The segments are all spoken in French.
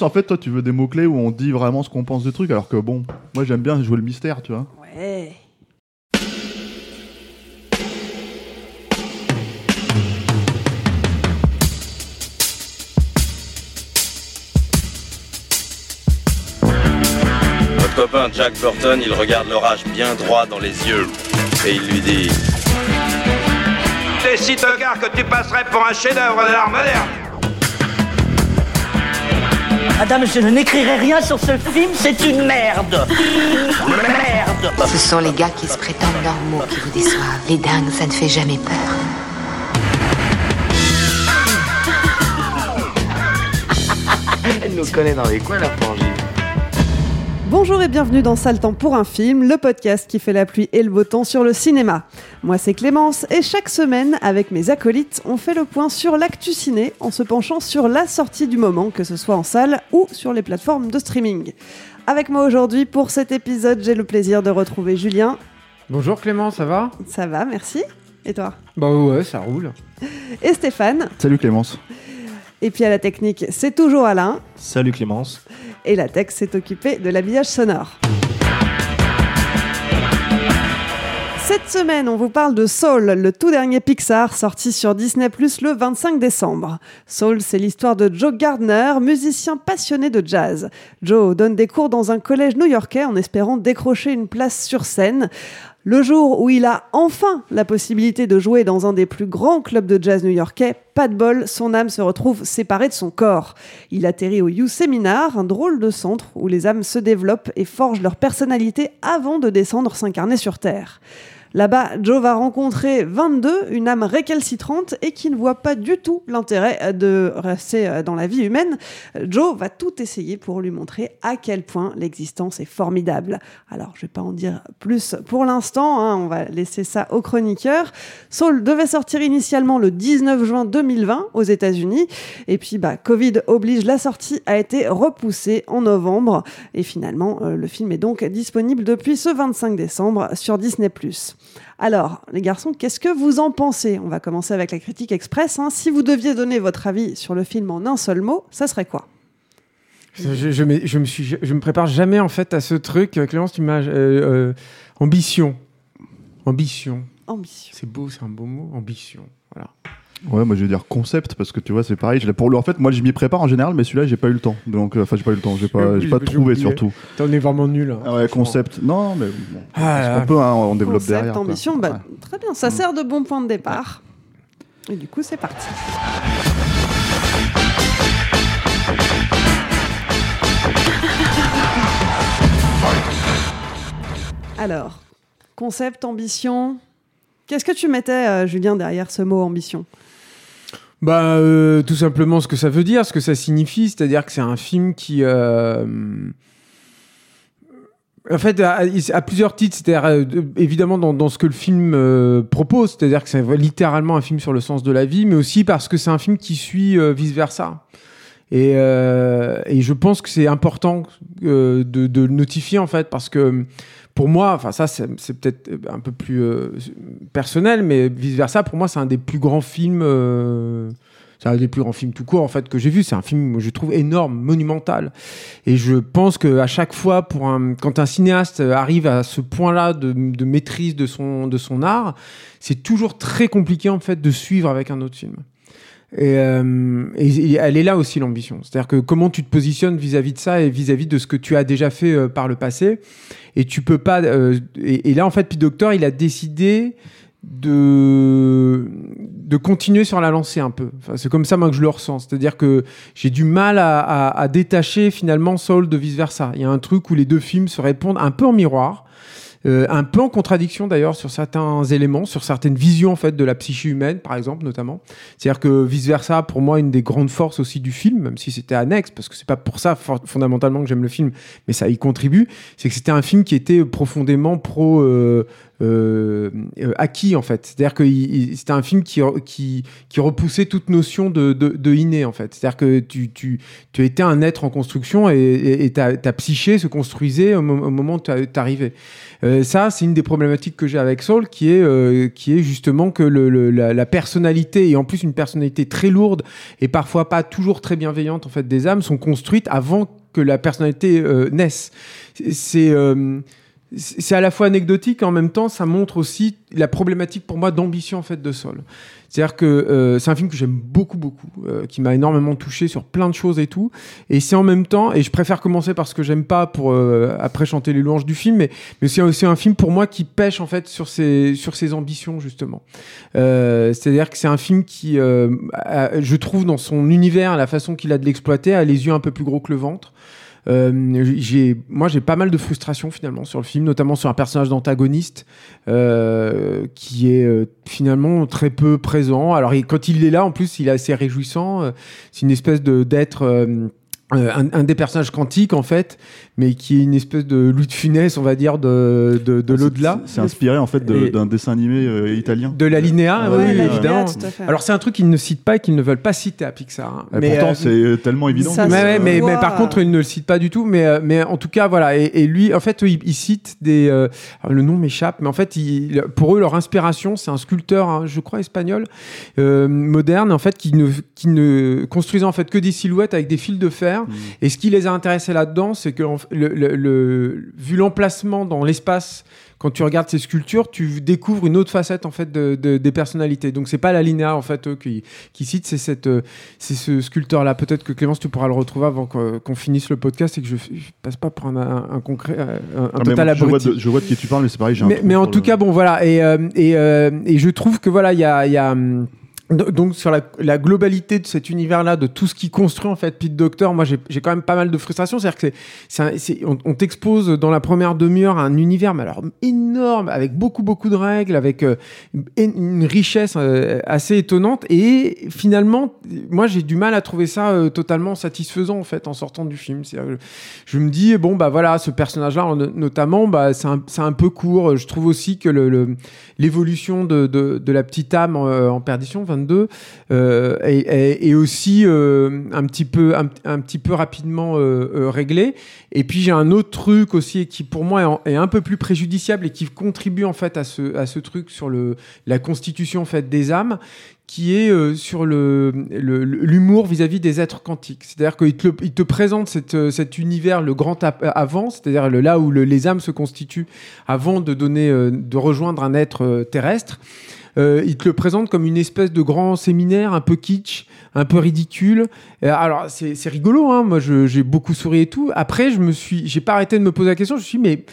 En fait, toi, tu veux des mots-clés où on dit vraiment ce qu'on pense du truc, alors que bon, moi j'aime bien jouer le mystère, tu vois. Ouais. Votre copain Jack Burton, il regarde l'orage bien droit dans les yeux et il lui dit T'es si tocard que tu passerais pour un chef-d'œuvre de l'art moderne. Madame, je n'écrirai rien sur ce film, c'est une merde Merde Ce sont les gars qui se prétendent normaux qui vous déçoivent. Les dingues, ça ne fait jamais peur. Elle nous connaît dans les coins, la frangine. Bonjour et bienvenue dans Sale Temps pour un film, le podcast qui fait la pluie et le beau temps sur le cinéma. Moi c'est Clémence et chaque semaine, avec mes acolytes, on fait le point sur l'actu ciné en se penchant sur la sortie du moment, que ce soit en salle ou sur les plateformes de streaming. Avec moi aujourd'hui pour cet épisode, j'ai le plaisir de retrouver Julien. Bonjour Clément, ça va? Ça va, merci. Et toi? Bah ouais, ça roule. Et Stéphane? Salut Clémence. Et puis à la technique, c'est toujours Alain. Salut Clémence. Et la tech s'est occupée de l'habillage sonore. Cette semaine, on vous parle de Soul, le tout dernier Pixar sorti sur Disney Plus le 25 décembre. Soul, c'est l'histoire de Joe Gardner, musicien passionné de jazz. Joe donne des cours dans un collège new-yorkais en espérant décrocher une place sur scène. Le jour où il a enfin la possibilité de jouer dans un des plus grands clubs de jazz new-yorkais, pas de bol, son âme se retrouve séparée de son corps. Il atterrit au You Seminar, un drôle de centre où les âmes se développent et forgent leur personnalité avant de descendre s'incarner sur Terre. Là-bas, Joe va rencontrer 22, une âme récalcitrante et qui ne voit pas du tout l'intérêt de rester dans la vie humaine. Joe va tout essayer pour lui montrer à quel point l'existence est formidable. Alors, je vais pas en dire plus pour l'instant, hein, on va laisser ça aux chroniqueurs. Soul devait sortir initialement le 19 juin 2020 aux États-Unis, et puis bah, Covid oblige, la sortie a été repoussée en novembre, et finalement, euh, le film est donc disponible depuis ce 25 décembre sur Disney+. Alors, les garçons, qu'est-ce que vous en pensez? On va commencer avec la critique express. hein. Si vous deviez donner votre avis sur le film en un seul mot, ça serait quoi? Je, je, me, je me suis, je me prépare jamais en fait à ce truc. Clémence, tu m'as euh, euh, ambition, ambition. Ambition. C'est beau, c'est un beau mot, ambition. Voilà. Ouais, moi je vais dire concept parce que tu vois, c'est pareil. je Pour le, en fait, moi je m'y prépare en général, mais celui-là j'ai pas eu le temps. Donc, euh, enfin, j'ai pas eu le temps, j'ai pas, j'ai pas trouvé surtout. T'en es vraiment nul. hein, Ah ouais, concept. Non, mais bon, Ah on peut, hein, on développe Concept, derrière. ambition, bah, Ouais. très bien. Ça sert de bon point de départ. Et du coup, c'est parti. Alors, concept, ambition. Qu'est-ce que tu mettais, euh, Julien, derrière ce mot ambition? Bah, euh, tout simplement ce que ça veut dire, ce que ça signifie, c'est-à-dire que c'est un film qui. euh, En fait, à, plusieurs titres, c'est-à-dire euh, de- évidemment dans, dans ce que le film euh, propose, c'est-à-dire que c'est littéralement un film sur le sens de la vie, mais aussi parce que c'est un film qui suit euh, vice-versa. Et, et je pense que c'est important de, de le notifier en fait, parce que pour moi, enfin ça c'est peut-être un peu plus euh, personnel, mais vice-versa, pour moi c'est un des plus grands films. euh, c'est un des plus grands films tout court en fait que j'ai vu. C'est un film je trouve énorme, monumental. Et je pense que à chaque fois, pour un, quand un cinéaste arrive à ce point-là de, de maîtrise de son de son art, c'est toujours très compliqué en fait de suivre avec un autre film. Et, euh, elle est là aussi l'ambition. C'est-à-dire que comment tu te positionnes vis-à-vis de ça et vis-à-vis de ce que tu as déjà fait euh, par le passé. Et tu peux pas. euh, et, et là, en fait, Pete Doctor, il a décidé de de continuer sur la lancée un peu. Enfin, c'est comme ça moi que je le ressens. C'est-à-dire que j'ai du mal à, à- à détacher finalement Soul de vice versa. Il y a un truc où les deux films se répondent un peu en miroir. Euh, un peu en contradiction d'ailleurs sur certains éléments, sur certaines visions en fait de la psyché humaine, par exemple notamment. C'est-à-dire que vice versa, pour moi, une des grandes forces aussi du film, même si c'était annexe, parce que c'est pas pour ça fondamentalement que j'aime le film, mais ça y contribue, c'est que c'était un film qui était profondément pro. euh, euh, acquis en fait. C'est-à-dire que c'était un film qui, qui, repoussait toute notion de, de, inné en fait. C'est-à-dire que tu, tu, tu étais un être en construction et, ta, psyché se construisait au, mo- au moment où tu arrivais. Ça, c'est une des problématiques que j'ai avec Saul, qui est, euh, qui est justement que la, personnalité, et en plus une personnalité très lourde et parfois pas toujours très bienveillante en fait des âmes, sont construites avant que la personnalité euh, naisse. C'est euh, c'est à la fois anecdotique et en même temps ça montre aussi la problématique pour moi d'ambition en fait de Saul. C'est-à-dire que euh, c'est un film que j'aime beaucoup beaucoup, euh, qui m'a énormément touché sur plein de choses et tout. Et c'est en même temps, et je préfère commencer par ce que j'aime pas pour euh, après chanter les louanges du film, mais mais c'est aussi un film pour moi qui pêche en fait sur ses sur ses ambitions justement. Euh, C'est-à-dire que c'est un film qui, euh, je trouve dans son univers, la façon qu'il a de l'exploiter, a les yeux un peu plus gros que le ventre. Euh, j'ai, moi, j'ai pas mal de frustration finalement sur le film, notamment sur un personnage d'antagoniste euh, qui est euh, finalement très peu présent. Alors, quand il est là, en plus, il est assez réjouissant. C'est une espèce de d'être euh, un, un des personnages quantiques en fait, mais qui est une espèce de Louis de Funès, on va dire, de, de, de l'au-delà. C'est inspiré en fait de- d'un dessin animé euh, italien. De la linéa, Ouais, oui, la linéa, évidemment. tout à fait. Alors c'est un truc qu'ils ne citent pas et qu'ils ne veulent pas citer à Pixar. hein. Et pourtant, euh, c'est tellement évident. Ça, Ouais, mais, mais par contre, il ne le cite pas du tout. Mais, mais en tout cas, voilà. Et, et lui, en fait, il, il cite des. euh, le nom m'échappe, mais en fait, il- pour eux, leur inspiration, c'est un sculpteur, hein, je crois, espagnol, euh, moderne, en fait, qui ne, qui ne construisait en fait que des silhouettes avec des fils de fer. Mm. Et ce qui les a intéressés là-dedans, c'est que en f- le, le- le- vu l'emplacement dans l'espace, quand tu regardes ces sculptures, tu découvres une autre facette en fait de, de- des personnalités. Donc c'est pas la linéa en fait eux, qui, qui cite, c'est cette, euh, c'est ce sculpteur-là. Peut-être que Clémence, tu pourras le retrouver avant qu'on qu'on finisse le podcast et que je, je passe pas pour un, un- un concret, un, un Ah, total moi, je, vois de, je vois de qui tu parles, mais c'est pareil. j'ai Mais, en tout le- cas, bon, voilà. Et, euh, et, euh, et je trouve que voilà, il y a. il y a, hum, donc sur la, globalité de cet univers-là, de tout ce qui construit en fait Pete Docter, moi j'ai quand même pas mal de frustration. C'est-à-dire que c'est, on, t'expose dans la première demi-heure à un univers, mais alors énorme, avec beaucoup beaucoup de règles, avec euh, une, richesse euh, assez étonnante. Et finalement, moi j'ai du mal à trouver ça euh, totalement satisfaisant en fait en sortant du film. C'est-à-dire, je me dis bon bah voilà ce personnage là notamment bah c'est un, un peu court je trouve aussi que l'évolution de, de, de la petite âme en, perdition 22 euh, est, est- est aussi euh, un petit peu rapidement euh, euh, réglée et puis j'ai un autre truc aussi qui pour moi est, un peu plus préjudiciable et qui contribue en fait à ce, truc sur la constitution des âmes qui est euh, sur l'humour vis-à-vis des êtres quantiques. C'est-à-dire qu'il te, présente euh, cet univers, le grand avant, c'est-à-dire là où le- les âmes se constituent avant de euh, rejoindre un être euh, terrestre. Euh, il te le présente comme une espèce de grand séminaire un peu kitsch, un peu ridicule. Euh, alors c'est, rigolo, hein. moi j'ai beaucoup souri et tout. Après je me suis, j'ai pas arrêté de me poser la question. Je me suis dit, mais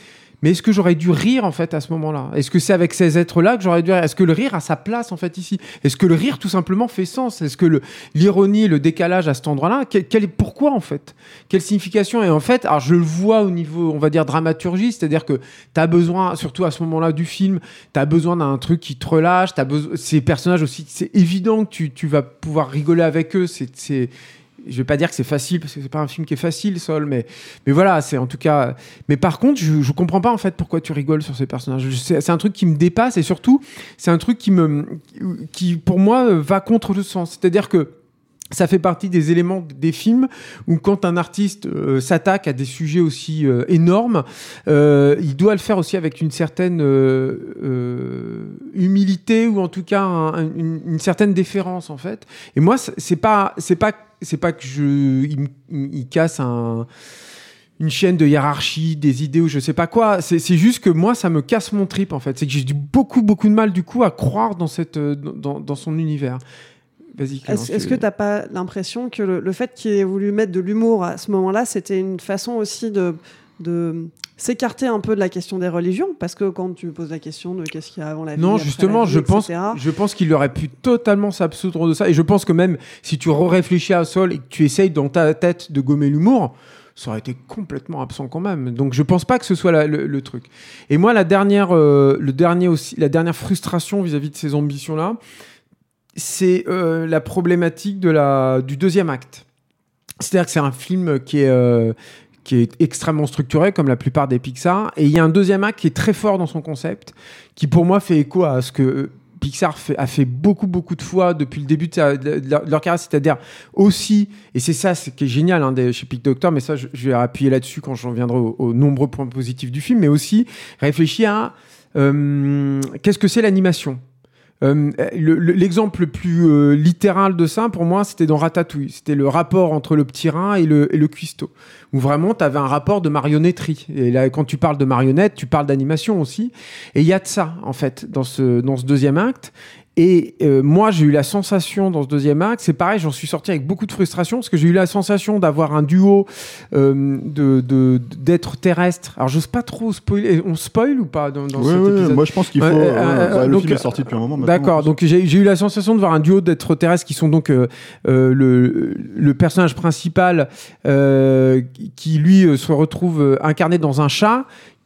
mais est-ce que j'aurais dû rire en fait à ce moment-là? Est-ce que c'est avec ces êtres-là que j'aurais dû rire? Est-ce que le rire a sa place en fait ici? Est-ce que le rire tout simplement fait sens? Est-ce que l'ironie, le décalage à cet endroit-là, quel, pourquoi en fait? Quelle signification? Et en fait, alors je le vois au niveau, on va dire dramaturgie, c'est-à-dire que tu as besoin, surtout à ce moment-là du film, tu as besoin d'un truc qui te relâche. T'as besoin, ces personnages aussi, c'est évident que tu, tu vas pouvoir rigoler avec eux. C'est, je vais pas dire que c'est facile parce que c'est pas un film qui est facile, Sol, mais mais voilà, c'est en tout cas. Mais par contre, je, je comprends pas en fait pourquoi tu rigoles sur ces personnages. C'est un truc qui me dépasse et surtout, c'est un truc qui me, qui pour moi va contre le sens. C'est-à-dire que ça fait partie des éléments des films où quand un artiste euh, s'attaque à des sujets aussi euh, énormes, euh, il doit le faire aussi avec une certaine humilité ou en tout cas un- un- une, certaine déférence en fait. Et moi, c'est pas, c'est pas, c'est pas que je, il, casse un une chaîne de hiérarchie, des idées ou je sais pas quoi. C'est juste que moi, ça me casse mon trip en fait. C'est que j'ai du beaucoup beaucoup de mal du coup à croire dans cette euh, dans, dans son univers. Est-ce est-ce tu- que t'as pas l'impression que le, le fait qu'il ait voulu mettre de l'humour à ce moment-là, c'était une façon aussi de, de s'écarter un peu de la question des religions Parce que quand tu poses la question de qu'est-ce qu'il y a avant la vie, Non, justement, vie, je pense, je pense qu'il aurait pu totalement s'absoudre de ça. Et je pense que même si tu réfléchis à Sol et que tu essayes dans ta tête de gommer l'humour, ça aurait été complètement absent quand même. Donc je pense pas que ce soit la- le, le truc. Et moi, la dernière, euh, le dernier aussi, la dernière frustration vis-à-vis de ces ambitions-là, c'est euh, la problématique de la, du deuxième acte. C'est-à-dire que c'est un film qui est, euh, qui est extrêmement structuré, comme la plupart des Pixar, et il y a un deuxième acte qui est très fort dans son concept, qui pour moi fait écho à ce que euh, Pixar a fait beaucoup, beaucoup de fois depuis le début de, leur, carrière, c'est-à-dire aussi, et c'est ça ce qui est génial hein, chez Pic Doctor, mais ça je, vais appuyer là-dessus quand j'en viendrai aux, aux nombreux points positifs du film, mais aussi réfléchir à euh, qu'est-ce que c'est l'animation? Euh, le- le- L'exemple le plus euh, littéral de ça, pour moi, c'était dans Ratatouille. C'était le rapport entre le petit rein et le, et le cuistot. Où vraiment, tu avais un rapport de marionnetterie. Et là, quand tu parles de marionnette, tu parles d'animation aussi. Et il y a de ça, en fait, dans ce deuxième acte. Et euh, moi, j'ai eu la sensation dans ce deuxième acte, c'est pareil, j'en suis sorti avec beaucoup de frustration parce que j'ai eu la sensation d'avoir un duo euh, de d'êtres terrestres. Alors, j'ose pas trop spoiler. On spoil ou pas dans, dans Ouais, cet épisode moi je pense qu'il faut. Euh, euh, bah, le donc, film est sorti depuis un moment. D'accord, donc j'ai eu la sensation de voir un duo d'êtres terrestres qui sont donc euh, euh, le, le personnage principal euh, qui- lui euh, se retrouve euh, incarné dans un chat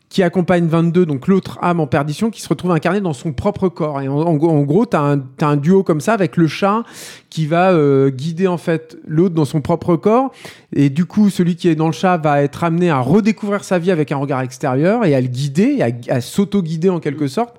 qui accompagne 22, donc l'autre âme en perdition, qui se retrouve incarné dans son propre corps. Et en, gros- tu as, un duo comme ça avec le chat qui va euh, guider en fait l'autre dans son propre corps. Et du coup, celui qui est dans le chat va être amené à redécouvrir sa vie avec un regard extérieur et à le guider, à, s'auto-guider en quelque sorte.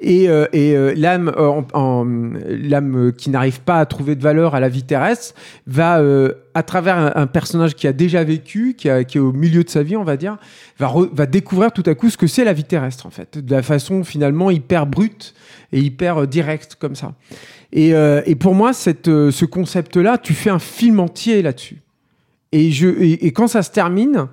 Et, euh, et euh, l'âme, euh, en- l'âme qui n'arrive pas à trouver de valeur à la vie terrestre va, euh, à travers un, personnage qui a déjà vécu, qui, est au milieu de sa vie, on va dire, va, découvrir tout à coup ce que c'est la vie terrestre en fait, de la façon finalement hyper brute et hyper euh, directe comme ça. Et, euh, pour moi, euh, ce concept-là, tu fais un film entier là-dessus. Et, et, quand ça se termine,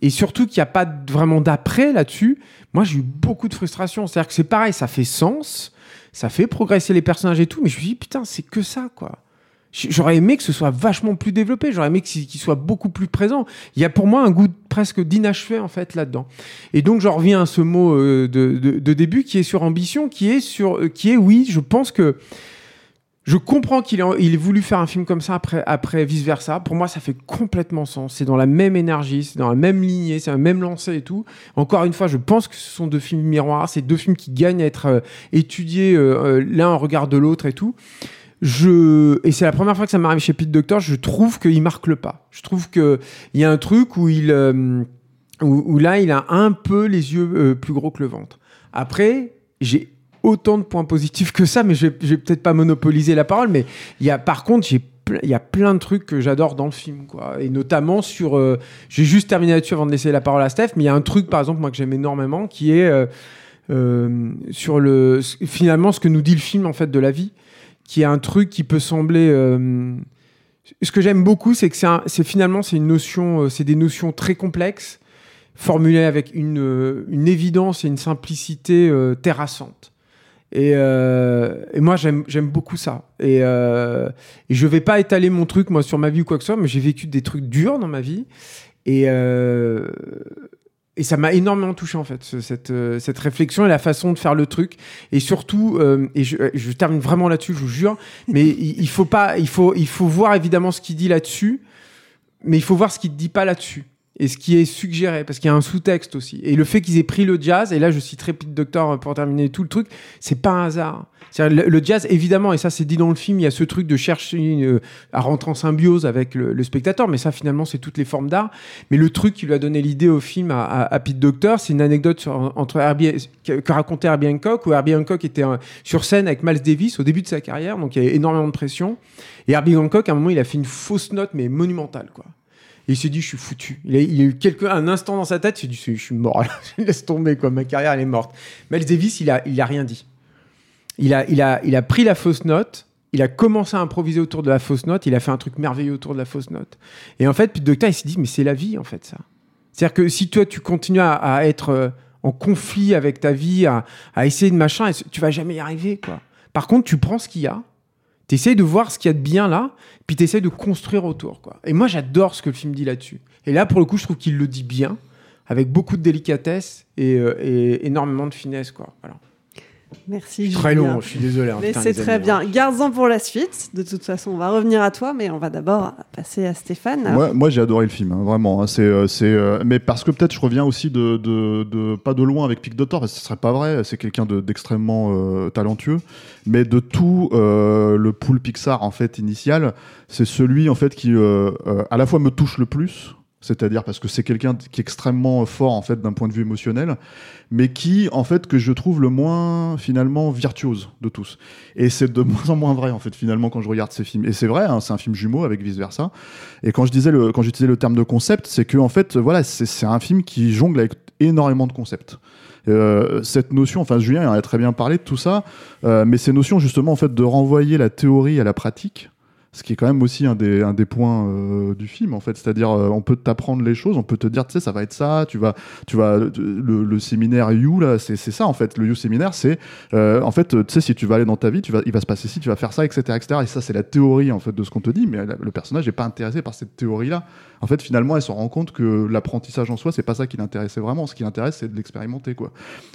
et surtout qu'il n'y a pas vraiment d'après là-dessus, moi j'ai eu beaucoup de frustration. C'est-à-dire que c'est pareil, ça fait sens, ça fait progresser les personnages et tout, mais je me suis dit, putain, c'est que ça, quoi. J'aurais aimé que ce soit vachement plus développé, j'aurais aimé qu'il soit beaucoup plus présent. Il y a pour moi un goût presque d'inachevé en fait là-dedans. Et donc j'en reviens à ce mot euh, de, début qui est sur ambition, qui est sur, euh, qui est oui, je pense que je comprends qu'il ait, voulu faire un film comme ça après, après vice versa. Pour moi, ça fait complètement sens. C'est dans la même énergie, c'est dans la même lignée, c'est la même lancée et tout. Encore une fois, je pense que ce sont deux films miroirs. C'est deux films qui gagnent à être euh, étudiés l'un en regard de l'autre et tout. Je et c'est la première fois que ça m'arrive chez Pete Doctor. Je trouve qu'il marque le pas. Je trouve que il y a un truc où il euh, où, là il a un peu les yeux euh, plus gros que le ventre. Après, j'ai autant de points positifs que ça, mais je vais, peut-être pas monopoliser la parole. Mais il y a par contre j'ai il y a plein de trucs que j'adore dans le film, quoi. Et notamment sur. euh, J'ai juste terminé là-dessus avant de laisser la parole à Steph, mais il y a un truc, par exemple, moi que j'aime énormément, qui est euh, sur le. Finalement, ce que nous dit le film, en fait, de la vie, qui est un truc qui peut sembler. euh, ce que j'aime beaucoup, c'est que c'est finalement c'est une notion, euh, c'est des notions très complexes, formulées avec une, euh, une évidence et une simplicité euh, terrassante. Et, moi, j'aime beaucoup ça. Et, et je vais pas étaler mon truc, moi, sur ma vie ou quoi que ce soit, mais j'ai vécu des trucs durs dans ma vie. Et, et ça m'a énormément touché, en fait, ce- cette, euh, cette réflexion et la façon de faire le truc. Et surtout, euh, et je, je termine vraiment là-dessus, je vous jure, mais il, il faut pas, il faut, il faut voir évidemment ce qu'il dit là-dessus, mais il faut voir ce qu'il ne dit pas là-dessus. Et ce qui est suggéré, parce qu'il y a un sous-texte aussi. Et le fait qu'ils aient pris le jazz, et là je citerai Pete Doctor pour terminer tout le truc, c'est pas un hasard. Le, le jazz, évidemment, et ça c'est dit dans le film, il y a ce truc de chercher euh, à rentrer en symbiose avec le, spectateur, mais ça finalement c'est toutes les formes d'art. Mais le truc qui lui a donné l'idée au film à, Pete Doctor, c'est une anecdote sur- entre Herbie, que, que racontait Herbie Hancock, où Herbie Hancock était euh, sur scène avec Miles Davis au début de sa carrière, donc il y avait énormément de pression. Et Herbie Hancock, à un moment, il a fait une fausse note, mais monumentale, quoi. Il s'est dit, je suis foutu. Il a, a eu un instant dans sa tête, il s'est dit, je suis mort, laisse tomber, quoi. Ma carrière, elle est morte. Miles Davis, il a, il a rien dit. Il a, il, a, il a pris la fausse note, il a commencé à improviser autour de la fausse note, il a fait un truc merveilleux autour de la fausse note. Et en fait, Pete Docter, il s'est dit, mais c'est la vie, en fait, ça. C'est-à-dire que si toi, tu continues à, être euh, en conflit avec ta vie, à, à essayer de machin, tu vas jamais y arriver, quoi. Par contre, tu prends ce qu'il y a, tu essayes de voir ce qu'il y a de bien là, puis tu essayes de construire autour. Quoi. Et moi, j'adore ce que le film dit là-dessus. Et là, pour le coup, je trouve qu'il le dit bien, avec beaucoup de délicatesse et, euh, énormément de finesse. Quoi. Voilà. Merci. Très long, je suis désolé. hein, Mais c'est très amis, bien. hein. Garde-en pour la suite. De toute façon, on va revenir à toi, mais on va d'abord passer à Stéphane. Moi, moi, j'ai adoré le film, hein, vraiment. hein. C'est, euh, c'est, euh, mais parce que peut-être je reviens aussi de, de, de- pas de loin avec Pic Doctor, parce que ce serait pas vrai. C'est quelqu'un de- d'extrêmement euh, talentueux, mais de tout euh, le pool Pixar en fait initial, c'est celui en fait qui euh, euh, à la fois me touche le plus. C'est-à-dire parce que c'est quelqu'un qui est extrêmement fort en fait d'un point de vue émotionnel, mais qui en fait que je trouve le moins finalement virtuose de tous. Et c'est de moins en moins vrai en fait finalement quand je regarde ces films. Et c'est vrai, hein, c'est un film jumeau avec vice versa. Et quand je disais le, quand j'utilisais le terme de concept, c'est que en fait, voilà, c'est un film qui jongle avec énormément de concepts. Euh, cette notion, enfin Julien en a très bien parlé de tout ça, euh, mais ces notions justement en fait de renvoyer la théorie à la pratique, ce qui est quand même aussi un des, un des points euh, du film en fait, c'est-à-dire euh, on peut t'apprendre les choses, on peut te dire tu sais ça va être ça, tu vas, tu vas le, le séminaire You là, c'est ça en fait, le You séminaire c'est euh, en fait tu sais si tu vas aller dans ta vie, tu vas, il va se passer ci, tu vas faire ça, etc., etc. Et ça c'est la théorie en fait de ce qu'on te dit, mais le personnage n'est pas intéressé par cette théorie là. En fait finalement elle se rend compte que l'apprentissage en soi c'est pas ça qui l'intéressait vraiment, ce qui l'intéresse c'est de l'expérimenter quoi.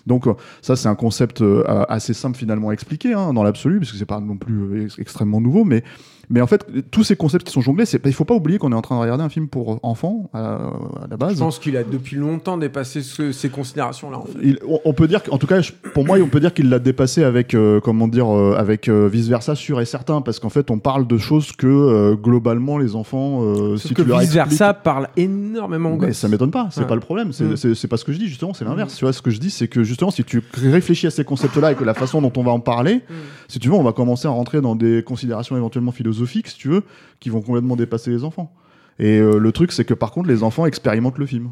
Donc euh, ça c'est un concept euh, assez simple finalement à expliquer hein, dans l'absolu, parce que c'est pas non plus euh, ex- extrêmement nouveau, mais mais en fait, tous ces concepts qui sont jonglés, c'est- il faut pas oublier qu'on est en train de regarder un film pour enfants à, à la base. Je pense qu'il a depuis longtemps dépassé ce- ces considérations-là. En fait. Il- on, on peut dire qu'en tout cas, je- pour moi, on peut dire qu'il l'a dépassé avec, euh, comment dire, euh, avec vice versa sûr et certain, parce qu'en fait, on parle de choses que euh, globalement les enfants, euh, si que tu leur vice versa parle énormément mais ça m'étonne pas, c'est Ouais. pas le problème. C'est Mm. c'est pas ce que je dis, justement, c'est l'inverse. Tu vois, ce que je dis, c'est que justement, si tu réfléchis à ces concepts-là et que la façon dont on va en parler, si tu veux, on va commencer à rentrer dans des considérations éventuellement philosophiques, si tu veux, qui vont complètement dépasser les enfants. Et euh, le truc, c'est que par contre, les enfants expérimentent le film.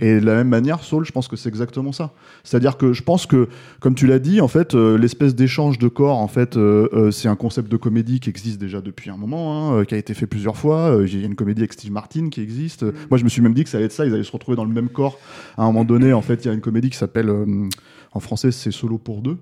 Et de la même manière, Saul, je pense que c'est exactement ça. C'est-à-dire que je pense que, comme tu l'as dit, en fait, euh, l'espèce d'échange de corps, en fait, euh, euh, c'est un concept de comédie qui existe déjà depuis un moment, hein, qui a été fait plusieurs fois. Il y a une comédie avec Steve Martin qui existe. Moi, je me suis même dit que ça allait être ça. Ils allaient se retrouver dans le même corps. À un moment donné, en fait, il y a une comédie qui s'appelle, en français, c'est Solo pour deux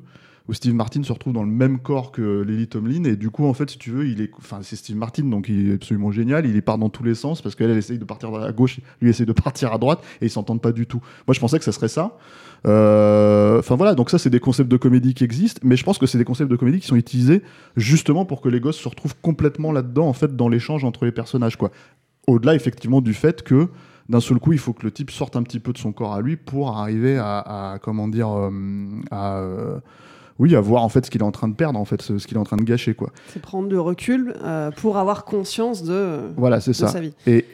où Steve Martin se retrouve dans le même corps que Lily Tomlin et du coup en fait si tu veux il est enfin c'est Steve Martin donc il est absolument génial il part dans tous les sens parce qu'elle elle essaye de partir à gauche lui essaye de partir à droite et ils s'entendent pas du tout. Moi je pensais que ça serait ça. Euh, enfin voilà donc ça c'est des concepts de comédie qui existent mais je pense que c'est des concepts de comédie qui sont utilisés justement pour que les gosses se retrouvent complètement là-dedans en fait dans l'échange entre les personnages quoi. Au-delà effectivement du fait que d'un seul coup, il faut que le type sorte un petit peu de son corps à lui pour arriver à, comment dire, euh, à, euh, oui, à voir en fait ce qu'il est en train de perdre, en fait, ce, ce qu'il est en train de gâcher, quoi. c'est prendre du recul euh, pour avoir conscience de, Voilà, c'est ça. sa vie. Et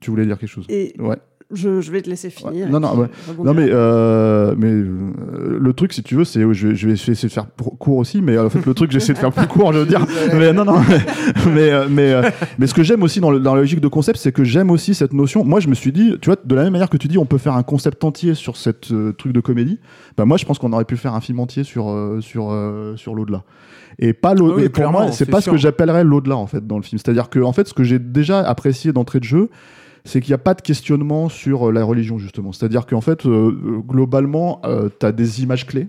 tu voulais dire quelque chose? Et Ouais. Je, je vais te laisser finir. Ouais. Non, non, rebondir. Non mais euh, mais euh, le truc si tu veux c'est je, vais- je vais essayer de faire court aussi mais euh, en fait le truc j'essaie de faire plus court je veux dire mais non non mais mais euh, mais, euh, mais ce que j'aime aussi dans, le- dans la logique de concept c'est que j'aime aussi cette notion moi je me suis dit tu vois de la même manière que tu dis on peut faire un concept entier sur cette euh, truc de comédie bah moi je pense qu'on aurait pu faire un film entier sur euh, sur euh, sur l'au-delà et pas l'au Ah oui, et pour moi c'est pas ce que j'appellerais l'au-delà en fait dans le film c'est à dire que en fait ce que j'ai déjà apprécié d'entrée de jeu c'est qu'il n'y a pas de questionnement sur euh, la religion, justement. C'est-à-dire qu'en fait, euh, euh, globalement, tu as des images clés.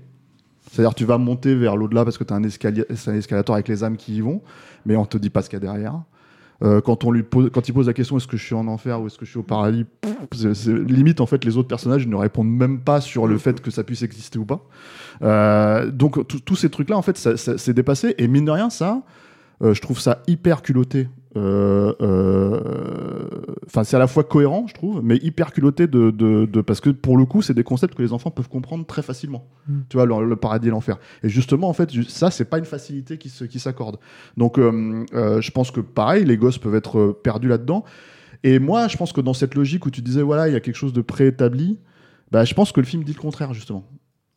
C'est-à-dire tu vas monter vers l'au-delà parce que tu as un, un escalator avec les âmes qui y vont, mais on te dit pas ce qu'il y a derrière. Euh, quand, on lui pose, quand il pose la question est-ce que je suis en enfer ou est-ce que je suis au paradis, limite en fait les autres personnages ne répondent même pas sur le fait que ça puisse exister ou pas. Euh, donc tous ces trucs-là en fait c'est dépassé et mine de rien ça, euh, je trouve ça hyper culotté. Euh, euh, Enfin, c'est à la fois cohérent, je trouve, mais hyper culotté de, de, de- parce que pour le coup, c'est des concepts que les enfants peuvent comprendre très facilement. Tu vois, le, le paradis et l'enfer. Et justement, en fait, ça, c'est pas une facilité qui se- qui s'accorde. Donc, euh, je pense que pareil, les gosses peuvent être perdus là-dedans. Et moi, je pense que dans cette logique où tu disais, voilà, il y a quelque chose de préétabli, bah, je pense que le film dit le contraire, justement,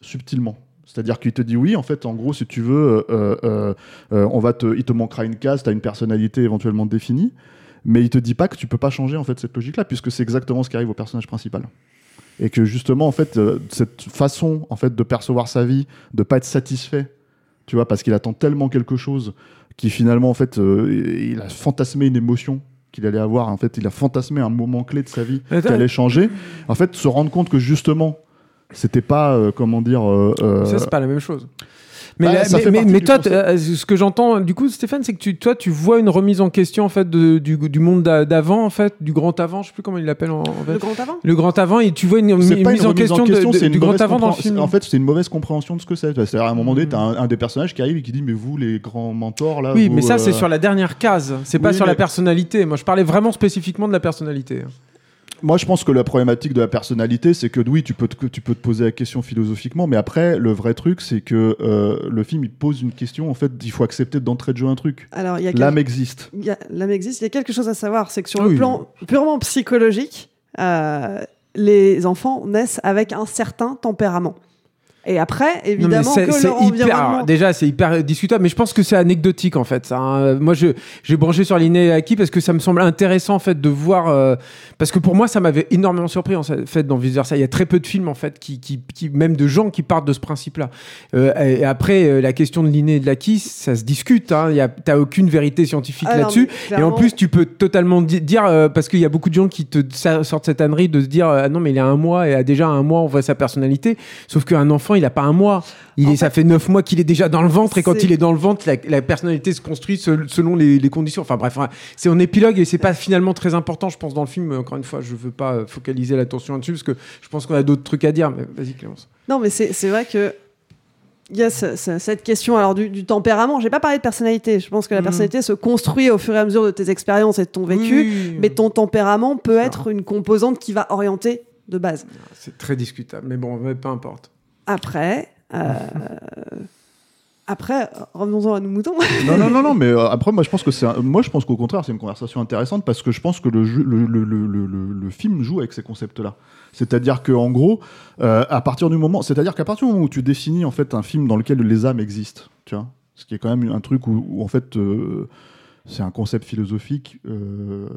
subtilement. C'est-à-dire qu'il te dit oui, en fait, en gros, si tu veux, euh, euh, euh, on va te, il te manquera une case, tu as une personnalité éventuellement définie, mais il te dit pas que tu peux pas changer en fait cette logique-là, puisque c'est exactement ce qui arrive au personnage principal. Et que justement, en fait, cette façon en fait de percevoir sa vie, de pas être satisfait, tu vois, parce qu'il attend tellement quelque chose qui finalement, en fait, il a fantasmé une émotion qu'il allait avoir. En fait, il a fantasmé un moment clé de sa vie Mais qui attends. allait changer. En fait, se rendre compte que justement, c'était pas, euh, comment dire, euh, euh, Ça, c'est pas la même chose. Mais, Bah, mais, mais- mais toi, ce que j'entends, du coup, Stéphane, c'est que tu, toi, tu vois une remise en question en fait de- du, du monde d'a- d'avant, en fait, du grand avant. Je sais plus comment il l'appelle en, en fait. Le grand avant? Le grand avant, et tu vois une, une pas mise une en remise question, de- de- une du grand avant dans le film. En fait, c'est une mauvaise compréhension de ce que c'est. C'est-à-dire à un moment donné, Mm. t'as un, un des personnages qui arrive et qui dit mais vous les grands mentors là. oui, vous, mais ça, euh, c'est sur la dernière case. C'est pas oui, sur la personnalité. Moi, je parlais vraiment spécifiquement de la personnalité. Moi, je pense que la problématique de la personnalité, c'est que oui, tu peux, te, tu peux te poser la question philosophiquement, mais après, le vrai truc, c'est que euh, le film, il pose une question. En fait, il faut accepter d'entrée de jeu un truc. Alors, il y a L'âme existe. il y a- l'âme existe. Il y a quelque chose à savoir, c'est que sur Oui. le plan purement psychologique, euh, les enfants naissent avec un certain tempérament. Et après, évidemment, c'est- que c'est leur hyper- environnement. alors, déjà, c'est hyper discutable, mais je pense que c'est anecdotique en fait. ça, hein. Moi, je j'ai branché sur l'inné acquis parce que ça me semble intéressant en fait de voir. euh, parce que pour moi, ça m'avait énormément surpris en fait dans Vice Versa. Il y a très peu de films en fait qui, qui, qui- même de gens qui partent de ce principe-là. Euh, et, après, euh, la question de l'inné et de l'acquis, ça se discute. Hein. Il y T'as aucune vérité scientifique Ah là-dessus. Et en plus, tu peux totalement di- dire, parce qu'il y a beaucoup de gens qui te sortent cette ânerie de se dire, ah non, mais il a un mois et a déjà un mois, on voit sa personnalité. Sauf qu'un enfant, il a pas un mois. Il est, ça fait neuf mois qu'il est déjà dans le ventre et quand il est dans le ventre, la, la personnalité se construit sel- selon les, les conditions. Enfin bref, ouais, c'est en épilogue et c'est pas finalement très important, je pense, dans le film. Encore une fois, je veux pas euh, focaliser l'attention là-dessus parce que je pense qu'on a d'autres trucs à dire. Mais vas-y, Clémence. Non, mais c'est vrai que. Il y a ce- ce- cette question alors du, du tempérament. J'ai pas parlé de personnalité. Je pense que la Mhm. personnalité se construit au fur et à mesure de tes expériences et de ton vécu. Oui, Mais ton tempérament peut être une composante qui va orienter de base. c'est très discutable. Mais bon, mais peu importe. Après, euh, après, revenons-en à nos moutons. non, non, non, non, mais euh, après, moi, je pense que c'est, moi, je pense qu'au contraire, c'est une conversation intéressante parce que je pense que le, jeu- le, le, le, film joue avec ces concepts-là. C'est-à-dire que, en gros, euh, à partir du moment, c'est-à-dire qu'à partir du moment où tu définis en fait un film dans lequel les âmes existent, tu vois, ce qui est quand même un truc où, en fait. C'est un concept philosophique euh,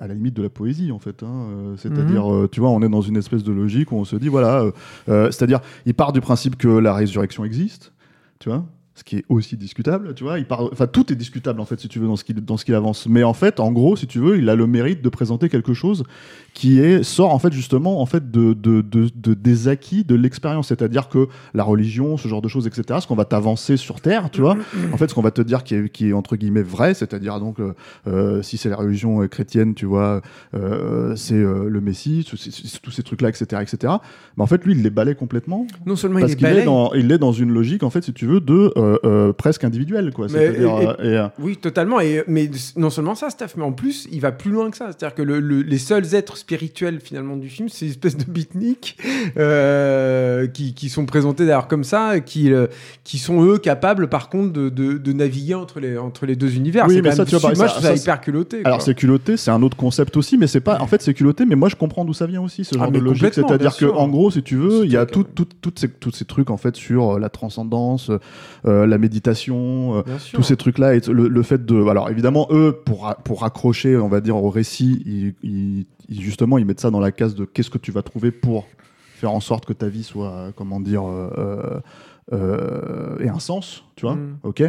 à la limite de la poésie en fait. hein. Euh, C'est-à-dire, euh, tu vois, on est dans une espèce de logique où on se dit voilà, euh, c'est-à-dire, il part du principe que la résurrection existe, tu vois, ce qui est aussi discutable, tu vois. Il part, enfin, tout est discutable en fait, si tu veux, dans ce qu'il dans ce qu'il avance. Mais en fait, en gros, si tu veux, il a le mérite de présenter quelque chose qui est sort en fait justement en fait de, de, de- de- des acquis de l'expérience. C'est-à-dire que la religion, ce genre de choses, etc. Ce qu'on va t'avancer sur terre, tu vois. En fait, ce qu'on va te dire qui est, qui est entre guillemets vrai, c'est-à-dire donc euh, euh, si c'est la religion euh, chrétienne, tu vois, euh, c'est euh, le Messie, tous ces- trucs-là, etc., etc. Mais en fait, lui, il les balaie complètement Non seulement parce il est est balèze, dans, il est dans une logique, en fait, si tu veux, de euh, euh, presque individuelle, quoi. Mais- et- et, euh, Oui, totalement. Et, mais non seulement ça, Steph, mais en plus, il va plus loin que ça. C'est-à-dire que le- le- les seuls êtres spirituels, finalement, du film, c'est une espèce de beatnik euh, qui, qui sont présentés d'ailleurs comme ça, qui, qui sont eux capables, par contre, de, de- de naviguer entre les, entre les deux univers. Oui, mais ça, tu vois, moi, ça- ça, hyper culotté. Alors c'est culotté, c'est un autre concept aussi, mais c'est pas. En fait, c'est culotté, mais moi je comprends d'où ça vient aussi ce Ah, genre de logique. C'est-à-dire bien que sûr. en gros, si tu veux, il y a tout, tout- ces, tous ces trucs en fait sur la transcendance, euh, la méditation, euh, tous ces trucs-là, et le, le fait de. Alors évidemment, eux, pour pour raccrocher, on va dire au récit, ils, ils- ils- justement, ils mettent ça dans la case de qu'est-ce que tu vas trouver pour faire en sorte que ta vie soit, euh, comment dire, euh, euh, ait un sens, tu vois, Mm. ok?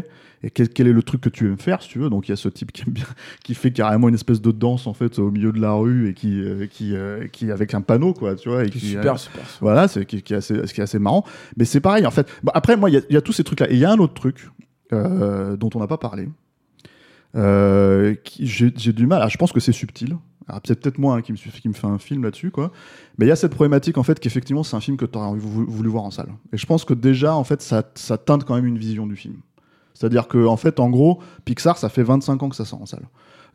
Et quel, quel est le truc que tu aimes faire si tu veux? Donc il y a ce type qui aime bien qui fait carrément une espèce de danse en fait au milieu de la rue et qui euh, qui euh, qui avec un panneau quoi tu vois et Qui super, euh, super. voilà c'est qui, qui est assez ce qui est assez marrant. Mais c'est pareil en fait. Bon, après moi il y y, a tous ces trucs là et il y a un autre truc dont on n'a pas parlé j'ai du mal. Alors, je pense que c'est subtil alors c'est peut-être moi hein, qui me suis fait un film là-dessus quoi. Mais il y a cette problématique en fait qu'effectivement c'est un film que tu aurais voulu, voulu voir en salle. Et je pense que déjà en fait ça ça teinte quand même une vision du film. C'est-à-dire que en fait, en gros, Pixar, ça fait 25 ans que ça sort en salle.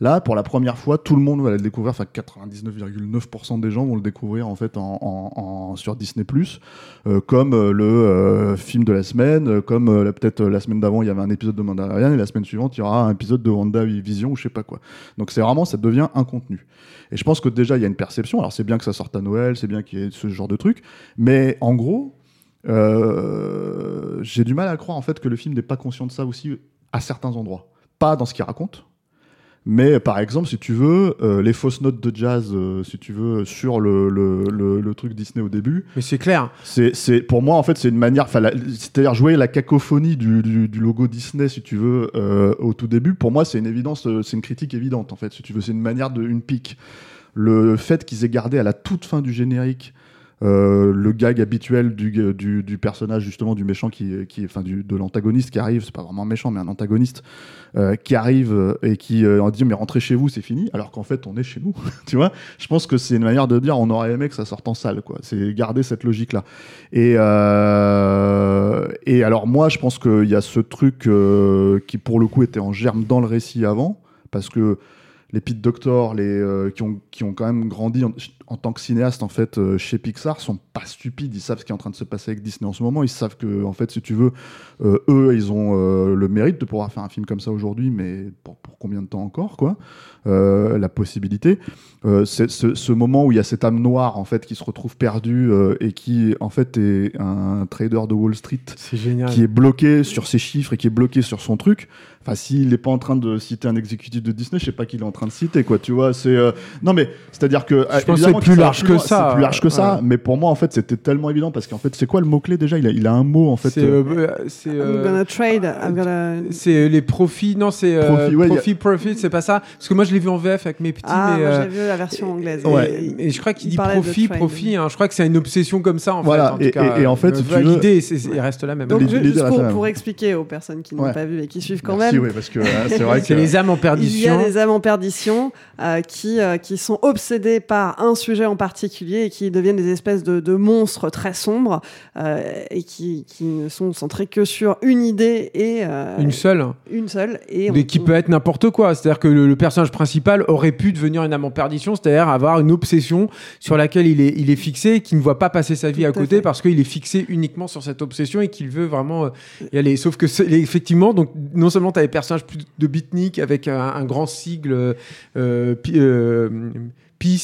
Là, pour la première fois, tout le monde va le découvrir. Enfin, 99,9% des gens vont le découvrir en fait en, sur Disney euh, comme euh, le euh, film de la semaine, comme peut-être la semaine d'avant il y avait un épisode de Mandalorian et la semaine suivante il y aura un épisode de WandaVision ou je sais pas quoi. Donc c'est vraiment ça devient un contenu. Et je pense que déjà il y a une perception. Alors c'est bien que ça sorte à Noël, c'est bien qu'il y ait ce genre de truc, mais en gros, j'ai du mal à croire en fait que le film n'est pas conscient de ça aussi à certains endroits. Pas dans ce qu'il raconte, mais par exemple, si tu veux, euh, les fausses notes de jazz, euh, si tu veux, sur le, le, le- le truc Disney au début, Mais c'est clair. c'est, c'est, pour moi, en fait, c'est une manière, c'est-à-dire jouer la cacophonie du, du, du logo Disney, si tu veux, euh, au tout début. Pour moi, c'est une évidence, c'est une critique évidente, en fait, si tu veux, c'est une manière de, une pique. Le fait qu'ils aient gardé à la toute fin du générique euh, le gag habituel du, du, du personnage justement du méchant qui, qui enfin du, de l'antagoniste qui arrive, c'est pas vraiment un méchant mais un antagoniste euh, qui arrive euh, et qui euh, dit mais rentrez chez vous c'est fini alors qu'en fait on est chez nous tu vois. Je pense que c'est une manière de dire on aurait aimé que ça sorte en salle quoi. C'est garder cette logique là et euh, et alors moi je pense qu'il y a ce truc qui pour le coup était en germe dans le récit avant parce que les Pete Doctor, les euh, qui ont qui ont quand même grandi en, tant que cinéaste en fait euh, chez Pixar sont pas stupides, ils savent ce qui est en train de se passer avec Disney en ce moment, ils savent que en fait si tu veux euh, eux ils ont euh, le mérite de pouvoir faire un film comme ça aujourd'hui mais pour, pour combien de temps encore quoi Euh, la possibilité c'est ce, ce moment où il y a cette âme noire en fait qui se retrouve perdue et qui en fait est un trader de Wall Street C'est génial. qui est bloqué sur ses chiffres et qui est bloqué sur son truc. Enfin, s'il n'est pas en train de citer un exécutif de Disney, je sais pas qui il est en train de citer, quoi. Tu vois, c'est non, mais c'est-à-dire que Je pense que c'est plus large que ça. C'est plus large que ça. Mais pour moi, en fait, c'était tellement évident parce qu'en fait, c'est quoi le mot clé déjà? Il a, il a un mot en fait. C'est euh, euh, c'est, I'm euh, gonna trade, I'm gonna... c'est les profits. Non, c'est euh, Profit, ouais, profit, profit, c'est pas ça? Parce que moi, je l'ai vu en VF avec mes petits. Ah, mais, moi euh, j'ai vu la version anglaise. Ouais, Et- et je crois qu'il il dit profit, profit. hein. Je crois que c'est une obsession comme ça, en Voilà, fait. en tout et- cas. et- et en fait, Euh, si tu veux- l'idée, il reste la même. Donc, juste pour, pour expliquer aux personnes qui n'ont Ouais. pas vu et qui suivent quand merci, même, ouais, parce que c'est vrai que c'est les âmes en il y perdition. a des âmes en perdition qui, qui sont obsédées par un sujet en particulier et qui deviennent des espèces de, de monstres très sombres euh, et qui, qui ne sont centrés que sur une idée et euh, Une seule. une seule. Et Mais on- qui on- peut être n'importe quoi. C'est-à-dire que le, le personnage principal aurait pu devenir une âme en perdition, c'est-à-dire avoir une obsession sur laquelle il est, il est fixé, qui ne voit pas passer sa vie Tout à côté fait. parce qu'il est fixé uniquement sur cette obsession et qu'il veut vraiment euh, y aller. Sauf que c'est- effectivement, donc non seulement tu as des personnages plus de beatnik avec un, un grand sigle euh, pi-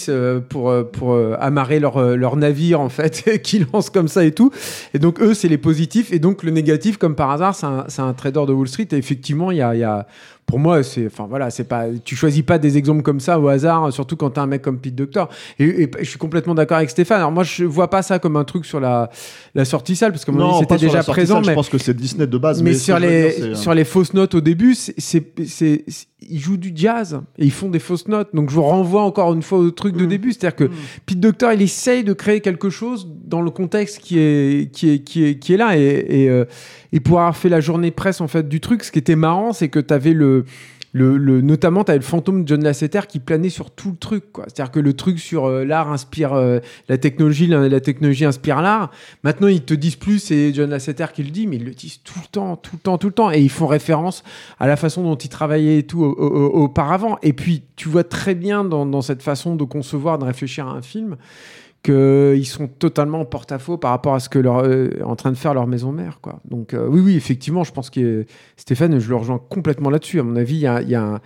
euh, pour, euh, euh, amarrer leur, leur navire en fait qui lance comme ça et tout. Et donc eux c'est les positifs. Et donc le négatif comme par hasard c'est un, un trader de Wall Street. Et effectivement il y a, y a pour moi c'est enfin voilà c'est pas tu choisis pas des exemples comme ça au hasard surtout quand t'as un mec comme Pete Doctor et, et je suis complètement d'accord avec Stéphane alors moi je vois pas ça comme un truc sur la, la sortie salle parce que mon c'était déjà présent mais Je pense que c'est Disney de base, mais, mais, sur les dire, euh, sur les fausses notes au début, c'est c'est ils jouent du jazz et ils font des fausses notes. Donc je vous renvoie encore une fois au truc de Mm. début, c'est-à-dire que Pete Doctor, il essaye de créer quelque chose dans le contexte qui est qui est qui est qui est là et et, euh, et pour avoir fait la journée presse en fait du truc, ce qui était marrant, c'est que tu avais notamment, tu le fantôme de John Lasseter qui planait sur tout le truc. C'est-à-dire que le truc sur euh, l'art inspire euh, la technologie, la, technologie inspire l'art. Maintenant, ils te disent plus, c'est John Lasseter qui le dit, mais ils le disent tout le temps, tout le temps, tout le temps. Et ils font référence à la façon dont ils travaillaient et tout au- au- auparavant. Et puis, tu vois très bien dans cette façon de concevoir, de réfléchir à un film, qu'ils sont totalement en porte-à-faux par rapport à ce que leur euh, est en train de faire leur maison mère. Quoi. Donc, euh, oui, oui, effectivement, je pense que Stéphane, je le rejoins complètement là-dessus. À mon avis, il y a un-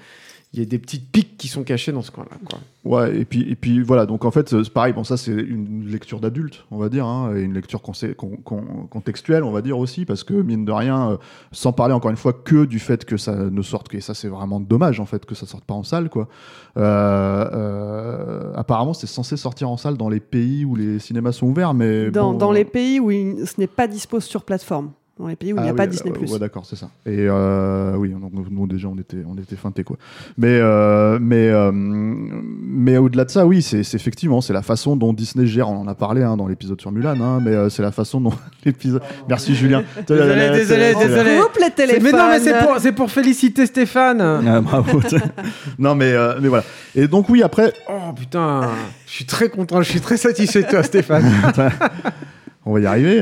il y a des petites piques qui sont cachées dans ce coin-là. quoi. Ouais, et puis, et puis voilà, donc en fait, c'est pareil, bon, ça c'est une lecture d'adulte, on va dire, hein, et une lecture consé- con- con- contextuelle, on va dire aussi, parce que mine de rien, euh, sans parler encore une fois que du fait que ça ne sorte, que et ça c'est vraiment dommage en fait, que ça sorte pas en salle, quoi. Euh, euh, apparemment, c'est censé sortir en salle dans les pays où les cinémas sont ouverts, mais. dans, bon, dans les pays où il- ce n'est pas dispo sur plateforme, dans les pays où il n'y a Ah pas Disney+. euh, ouais, d'accord, c'est ça. Et euh, oui, donc nous, déjà on était on était feintés quoi. Mais euh, mais euh, mais au-delà de ça, oui, c'est effectivement c'est la façon dont Disney gère. On en a parlé hein, dans l'épisode sur Mulan, hein, mais euh, c'est la façon dont l'épisode. Merci Julien. Désolé, désolé, désolé. Coupe les téléphones. Mais non, mais c'est pour, c'est pour féliciter Stéphane. Ah, bravo. non mais euh, mais voilà. Et donc oui après Oh putain, je suis très content, je suis très satisfait de toi, Stéphane. On va y arriver.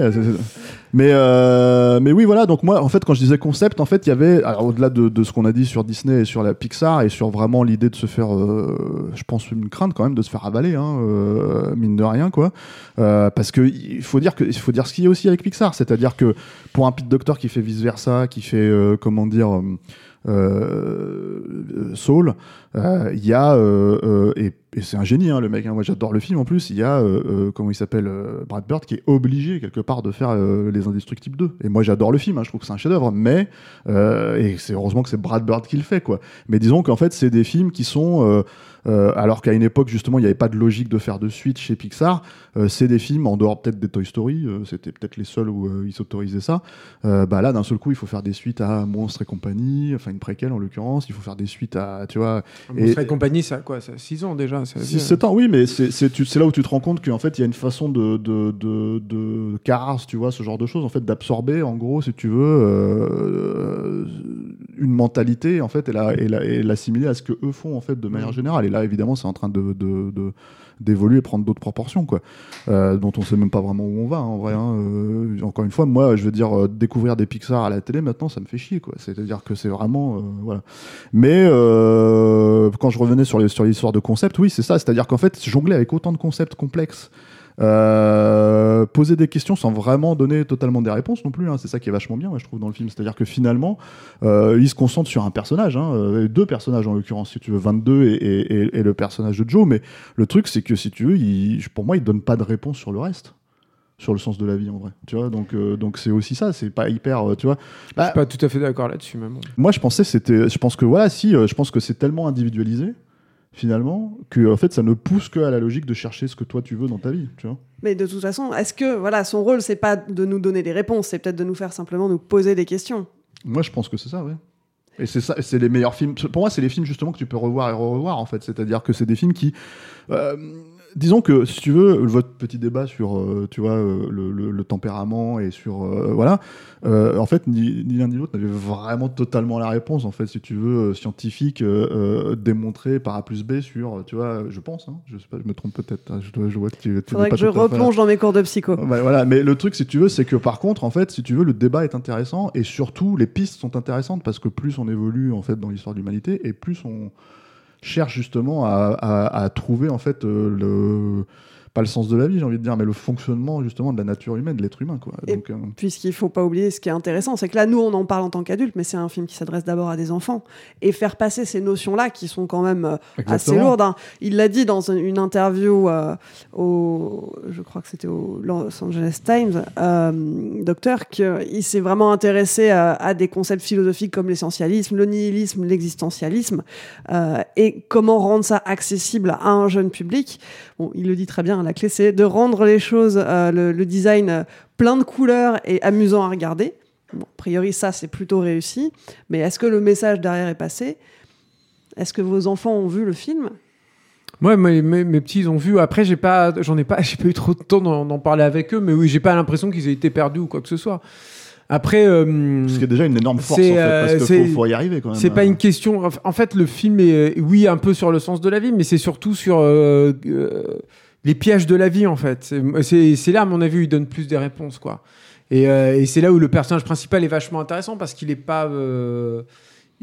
Euh, Mais, euh, mais oui, voilà. Donc, moi, en fait, quand je disais concept, en fait, il y avait, au-delà de, de ce qu'on a dit sur Disney et sur la Pixar et sur vraiment l'idée de se faire, euh, je pense, une crainte quand même de se faire avaler, hein, euh, mine de rien, quoi. Euh, parce que il faut dire que, il faut dire ce qu'il y a aussi avec Pixar. C'est-à-dire que pour un Pete Doctor qui fait vice versa, qui fait, euh, comment dire, euh, Soul, euh, il y a, euh, et, c'est un génie, hein, le mec, hein, moi j'adore le film en plus, il y a, comment il s'appelle, Brad Bird, qui est obligé quelque part de faire Les Indestructibles 2. Et moi j'adore le film, hein, je trouve que c'est un chef-d'œuvre, mais, et c'est heureusement que c'est Brad Bird qui le fait, quoi. Mais disons qu'en fait, c'est des films qui sont. alors qu'à une époque, justement, il n'y avait pas de logique de faire de suite chez Pixar. C'est des films, en dehors peut-être des Toy Story, c'était peut-être les seuls où ils s'autorisaient ça. Bah là, d'un seul coup, il faut faire des suites à Monstres et compagnie, une préquelle en l'occurrence. Il faut faire des suites à, tu vois. Monstre et compagnie, ça a quoi Ça 6 ans déjà Voilà, ça va Si bien. 7 ans, oui, mais c'est là où tu te rends compte qu'en fait, il y a une façon de, de, de, de Cars, tu vois, ce genre de choses, en fait, d'absorber, en gros, si tu veux, euh, une mentalité, en fait, et la- et la- et l'assimiler à ce que eux font, en fait, de manière générale. Et là, évidemment, c'est en train de, de, de- d'évoluer et prendre d'autres proportions, quoi, euh, dont on sait même pas vraiment où on va, hein, en vrai. hein. Euh, encore une fois, moi, je veux dire, euh, découvrir des Pixar à la télé, maintenant, ça me fait chier, quoi. C'est-à-dire que c'est vraiment, voilà. Mais quand je revenais sur sur l'histoire de concept, oui, c'est ça. C'est-à-dire qu'en fait, jongler avec autant de concepts complexes, euh, poser des questions sans vraiment donner totalement des réponses non plus, hein, c'est ça qui est vachement bien, moi, je trouve, dans le film. C'est-à-dire que finalement, euh, il se concentre sur un personnage, hein, euh, deux personnages en l'occurrence, si tu veux, 22 et, et- le personnage de Joe. Mais le truc, c'est que si tu veux, il- pour moi, il donne pas de réponse sur le reste. Sur le sens de la vie en vrai, tu vois. Donc, euh, donc c'est aussi ça. C'est pas hyper, euh, tu vois. Je suis pas tout à fait d'accord là-dessus, bon. Moi, je pensais c'était, je pense que voilà, si, je pense que c'est tellement individualisé finalement que en fait, ça ne pousse que à la logique de chercher ce que toi tu veux dans ta vie, tu vois. Mais de toute façon, est-ce que voilà, son rôle, c'est pas de nous donner des réponses, c'est peut-être de nous faire simplement nous poser des questions? Moi, je pense que c'est ça, ouais. Et c'est ça, c'est les meilleurs films. Pour moi, c'est les films justement que tu peux revoir et revoir en fait. C'est-à-dire que c'est des films qui, euh, disons que si tu veux, votre petit débat sur, euh, tu vois, euh, le, le- le tempérament et sur, euh, voilà, euh, en fait, ni, ni l'un ni l'autre n'avait vraiment totalement la réponse en fait, si tu veux, scientifique, démontrée par A plus B sur, tu vois, je pense, hein, je sais pas, je me trompe peut-être. hein, je, dois- je vois que tu, tu Faudrait que je replonge dans mes cours de psycho. Voilà, mais le truc, si tu veux, c'est que par contre, en fait, si tu veux, le débat est intéressant et surtout les pistes sont intéressantes parce que plus on évolue en fait dans l'histoire de l'humanité et plus on cherche justement à, à- trouver en fait euh, le pas le sens de la vie, j'ai envie de dire, mais le fonctionnement justement de la nature humaine, de l'être humain, quoi. Donc, euh, Puisqu'il faut pas oublier ce qui est intéressant, c'est que là, nous, on en parle en tant qu'adultes, mais c'est un film qui s'adresse d'abord à des enfants. Et faire passer ces notions-là, qui sont quand même euh, assez lourdes. hein. Il l'a dit dans une- interview euh, au, je crois que c'était au Los Angeles Times, euh, docteur, qu'il s'est vraiment intéressé à, des concepts philosophiques comme l'essentialisme, le nihilisme, l'existentialisme, et comment rendre ça accessible à un jeune public. Bon, il le dit très bien, la clé c'est de rendre les choses, euh, le, le design euh, plein de couleurs et amusant à regarder. Bon, a priori, ça c'est plutôt réussi. Mais est-ce que le message derrière est passé? Est-ce que vos enfants ont vu le film? Moi, mes, mes- mes petits, ils ont vu. Après, j'ai pas, j'en ai pas, j'ai pas eu trop de temps d'en d'en parler avec eux, mais oui, j'ai pas l'impression qu'ils aient été perdus ou quoi que ce soit. Après, euh, ce qui est déjà une énorme force en fait, euh, parce qu'il faut, faut y arriver quand même. C'est pas une question. en- fait, le film est, oui, un peu sur le sens de la vie, mais c'est surtout sur euh, euh, les pièges de la vie, en fait. C'est- là, à mon avis, où il donne plus des réponses, quoi. Et, euh, et c'est là où le personnage principal est vachement intéressant parce qu'il est pas. euh,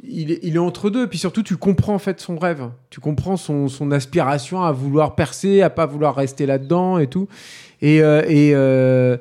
il, est, entre deux, puis surtout tu comprends en fait son rêve, tu comprends son, aspiration à vouloir percer, à pas vouloir rester là-dedans et tout. Et, et, euh,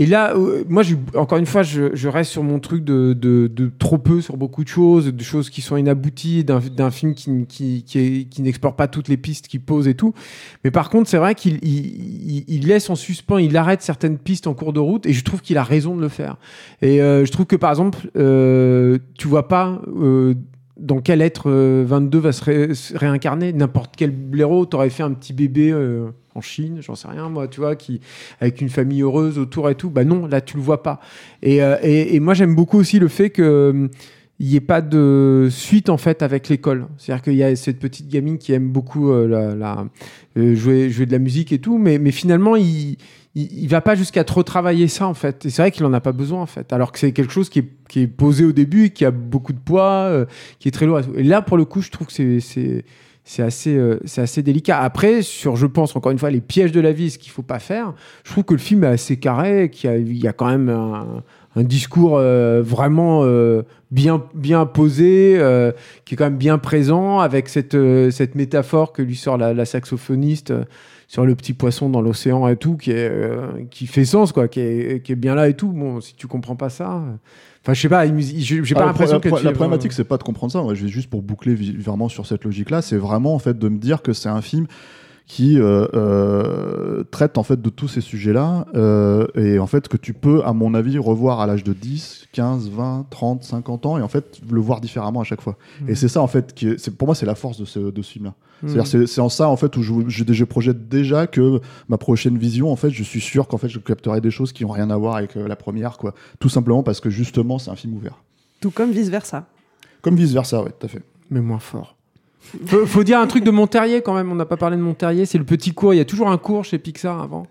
et là, euh, moi, encore une fois, je, reste sur mon truc de, trop peu sur beaucoup de choses, de choses qui sont inabouties, d'un film qui, n'explore pas toutes les pistes qu'il pose et tout. Mais par contre, c'est vrai qu'il il, il- il laisse en suspens, il arrête certaines pistes en cours de route, et je trouve qu'il a raison de le faire. Et euh, je trouve que par exemple, euh, tu vois pas. euh, dans quel être euh, 22 va se, se réincarner N'importe quel blaireau, t'aurais fait un petit bébé en Chine, j'en sais rien, moi, tu vois, qui avec une famille heureuse autour et tout. Bah non, là tu le vois pas. Et, euh, et, moi j'aime beaucoup aussi le fait que euh, n'y ait pas de suite en fait avec l'école. C'est-à-dire qu'il y a cette petite gamine qui aime beaucoup euh, jouer, jouer de la musique et tout, mais, mais finalement il, il, va pas jusqu'à trop travailler ça en fait. Et c'est vrai qu'il en a pas besoin en fait. Alors que c'est quelque chose qui est, qui est posé au début, qui a beaucoup de poids, qui est très lourd. Et là pour le coup je trouve que c'est c'est assez, euh, assez délicat. Après, sur, je pense, encore une fois, les pièges de la vie, ce qu'il faut pas faire, je trouve que le film est assez carré, qu'il y a, quand même un, discours euh, vraiment euh, bien, bien posé, qui est quand même bien présent, avec cette, cette métaphore que lui sort la, saxophoniste sur le petit poisson dans l'océan et tout, qui, est, euh, qui fait sens, quoi, qui est, qui est bien là et tout. Bon, si tu comprends pas ça... Enfin, je sais pas, j'ai Ah, pas le l'impression que la, tu la problématique, c'est pas de comprendre ça. Moi, je vais juste pour boucler vraiment sur cette logique-là, c'est vraiment en fait de me dire que c'est un film qui euh, euh, traite en fait de tous ces sujets-là euh, et en fait que tu peux, à mon avis, revoir à l'âge de 10, 15, 20, 30, 50 ans et en fait le voir différemment à chaque fois. Et c'est ça en fait qui est, c'est- pour moi c'est la force de ce, de ce film-là. C'est-à-dire c'est, en ça en fait où je, je, je projette déjà que ma prochaine vision en fait je suis sûr qu'en fait je capterai des choses qui ont rien à voir avec euh, la première quoi. Tout simplement parce que justement c'est un film ouvert. Tout comme vice-versa. Comme vice versa, ouais, tout à fait. Mais moins fort. Faut, faut dire un truc de Monterrier quand même. On n'a pas parlé de Monterrier. C'est le petit cours. Il y a toujours un cours chez Pixar avant.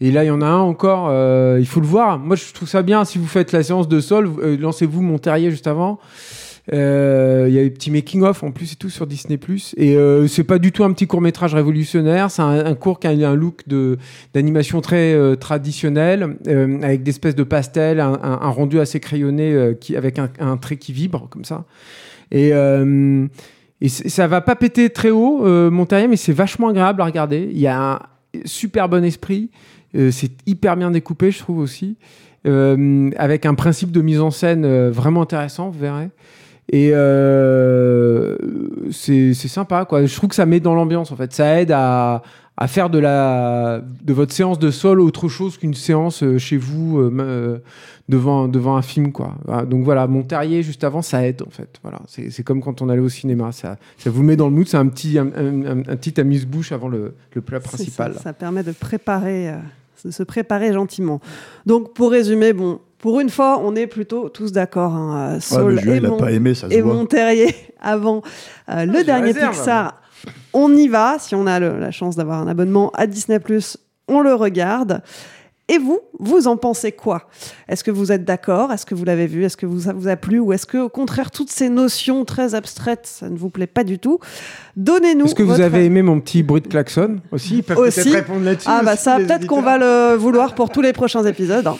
Et là, il y en a un encore. euh, il faut le voir. Moi, je trouve ça bien. Si vous faites la séance de sol, euh, lancez-vous Monterrier juste avant. Euh, Il y a des petits making of en plus et tout sur Disney et euh, c'est pas du tout un petit court métrage révolutionnaire c'est un, un court qui a un look d'animation très traditionnel avec des espèces de pastels un, un- rendu assez crayonné qui avec un, trait qui vibre comme ça et et ça va pas péter très haut, euh, mais c'est vachement agréable à regarder. Il y a un super bon esprit. Euh, c'est hyper bien découpé, je trouve aussi. Euh, avec un principe de mise en scène euh, vraiment intéressant, vous verrez. Et c'est sympa, quoi. Je trouve que ça met dans l'ambiance, en fait. Ça aide à, à faire de, la, de votre séance de sol autre chose qu'une séance euh, chez vous euh, euh, devant, devant un film, quoi. Voilà. Donc voilà, Monterrier, juste avant, ça aide, en fait. Voilà. C'est c'est comme quand on allait au cinéma. Ça, ça vous met dans le mood. C'est un petit, un, un- un- un petit amuse-bouche avant le, le plat principal. Ça, ça permet de préparer, euh, de se préparer gentiment. Donc, pour résumer, bon, pour une fois, on est plutôt tous d'accord. Hein, Saul Julien, et, Mon- pas aimé, ça se et voit. Monterrier avant euh, le dernier réserve. Pixar. On y va. Si on a le- la chance d'avoir un abonnement à Disney+, on le regarde. Et vous, vous en pensez quoi? Est-ce que vous êtes d'accord? Est-ce que vous l'avez vu? Est-ce que vous, ça vous a plu? Ou est-ce que, au contraire, toutes ces notions très abstraites, ça ne vous plaît pas du tout? Donnez-nous. Est-ce que vous avez aimé mon petit bruit de klaxon aussi? Ils peuvent Aussi. peut-être répondre là-dessus. Ah bah ça, peut-être qu'on va le vouloir pour tous les prochains épisodes. hein.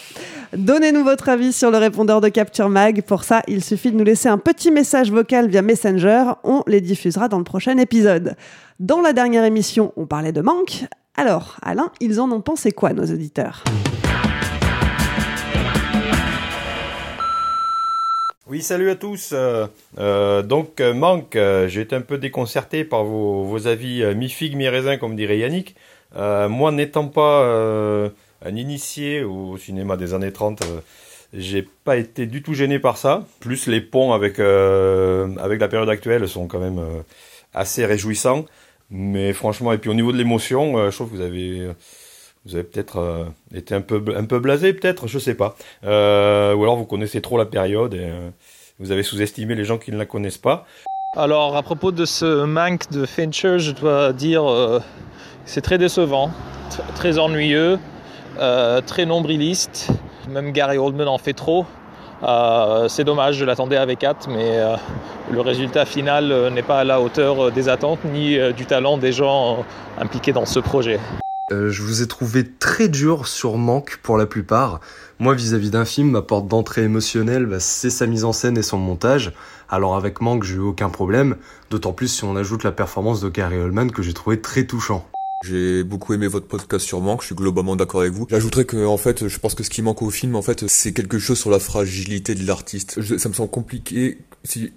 Donnez-nous votre avis sur le répondeur de Capture Mag. Pour ça, il suffit de nous laisser un petit message vocal via Messenger. On les diffusera dans le prochain épisode. Dans la dernière émission, on parlait de manque. Alors, Alain, ils en ont pensé quoi, nos auditeurs? Oui, salut à tous. Euh, euh, donc, euh, Manque, j'ai été un peu déconcerté par vos, avis mi-figue, mi-raisin, comme dirait Yannick. Moi, n'étant pas un initié au cinéma des années 30, euh, j'ai pas été du tout gêné par ça. Plus les ponts avec, euh, avec la période actuelle sont quand même euh, assez réjouissants. Mais franchement, et puis au niveau de l'émotion, je trouve que vous avez... Vous avez peut-être été un peu, un peu blasé, peut-être, je sais pas. Ou alors vous connaissez trop la période et vous avez sous-estimé les gens qui ne la connaissent pas. Alors, à propos de ce manque de Fincher, je dois dire c'est très décevant, tr- très ennuyeux, euh, très nombriliste. Même Gary Oldman en fait trop. Euh, c'est dommage, je l'attendais avec hâte, mais euh, le résultat final n'est pas à la hauteur des attentes ni du talent des gens impliqués dans ce projet. Je vous ai trouvé très dur sur Manque pour la plupart. Moi, vis-à-vis d'un film, ma porte d'entrée émotionnelle, bah, c'est sa mise en scène et son montage. Alors avec Manque, j'ai eu aucun problème. D'autant plus si on ajoute la performance de Gary Oldman que j'ai trouvé très touchant. J'ai beaucoup aimé votre podcast sur Manque, je suis globalement d'accord avec vous. J'ajouterais que, en fait, je pense que ce qui manque au film, en fait, c'est quelque chose sur la fragilité de l'artiste. Ça me semble compliqué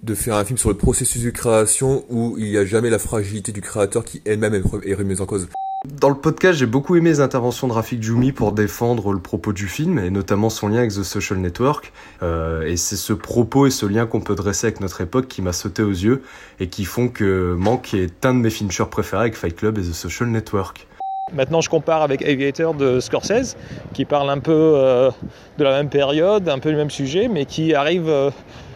de faire un film sur le processus de création où il n'y a jamais la fragilité du créateur qui elle-même est remise en cause. Dans le podcast, j'ai beaucoup aimé les interventions de Rafik Djoumi pour défendre le propos du film et notamment son lien avec The Social Network. Euh, et c'est ce propos et ce lien qu'on peut dresser avec notre époque qui m'a sauté aux yeux et qui font que Manque est un de mes Fincher préférés avec Fight Club et The Social Network. Maintenant, je compare avec Aviator de Scorsese, qui parle un peu euh, de la même période, un peu du même sujet, mais qui arrive euh,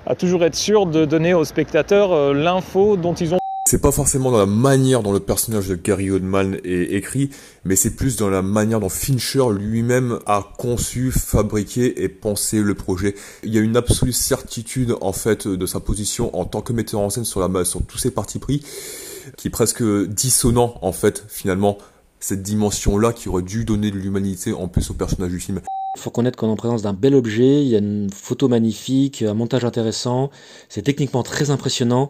à toujours être sûr de donner aux spectateurs l'info dont ils ont C'est pas forcément dans la manière dont le personnage de Gary Oldman est écrit, mais c'est plus dans la manière dont Fincher lui-même a conçu, fabriqué et pensé le projet. Il y a une absolue certitude en fait de sa position en tant que metteur en scène sur la sur tous ses partis pris, qui est presque dissonant en fait finalement cette dimension-là qui aurait dû donner de l'humanité en plus au personnage du film. Il faut connaître qu'on est en présence d'un bel objet, il y a une photo magnifique, un montage intéressant, c'est techniquement très impressionnant,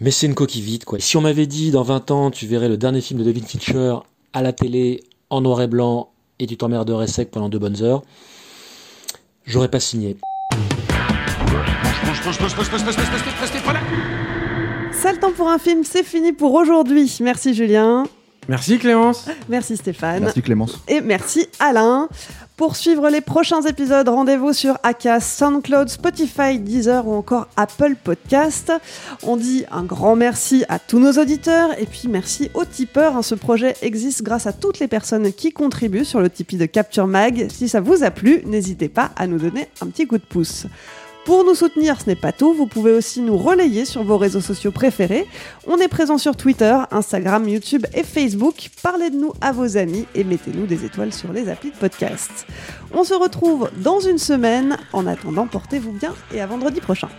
mais c'est une coquille vide quoi. Si on m'avait dit dans 20 ans tu verrais le dernier film de David Fincher à la télé en noir et blanc et tu t'emmerderais sec pendant deux bonnes heures, j'aurais pas signé. C'est le temps pour un film, c'est fini pour aujourd'hui. Merci Julien. Merci Clémence. Merci Stéphane. Merci Clémence. Et merci Alain. Pour suivre les prochains épisodes, rendez-vous sur Acast, SoundCloud, Spotify, Deezer ou encore Apple Podcast. On dit un grand merci à tous nos auditeurs et puis merci aux tipeurs. hein. Ce projet existe grâce à toutes les personnes qui contribuent sur le Tipeee de Capture Mag. Si ça vous a plu, n'hésitez pas à nous donner un petit coup de pouce. Pour nous soutenir, ce n'est pas tout, vous pouvez aussi nous relayer sur vos réseaux sociaux préférés. On est présent sur Twitter, Instagram, YouTube et Facebook. Parlez de nous à vos amis et mettez-nous des étoiles sur les applis de podcast. On se retrouve dans une semaine. En attendant, portez-vous bien et à vendredi prochain.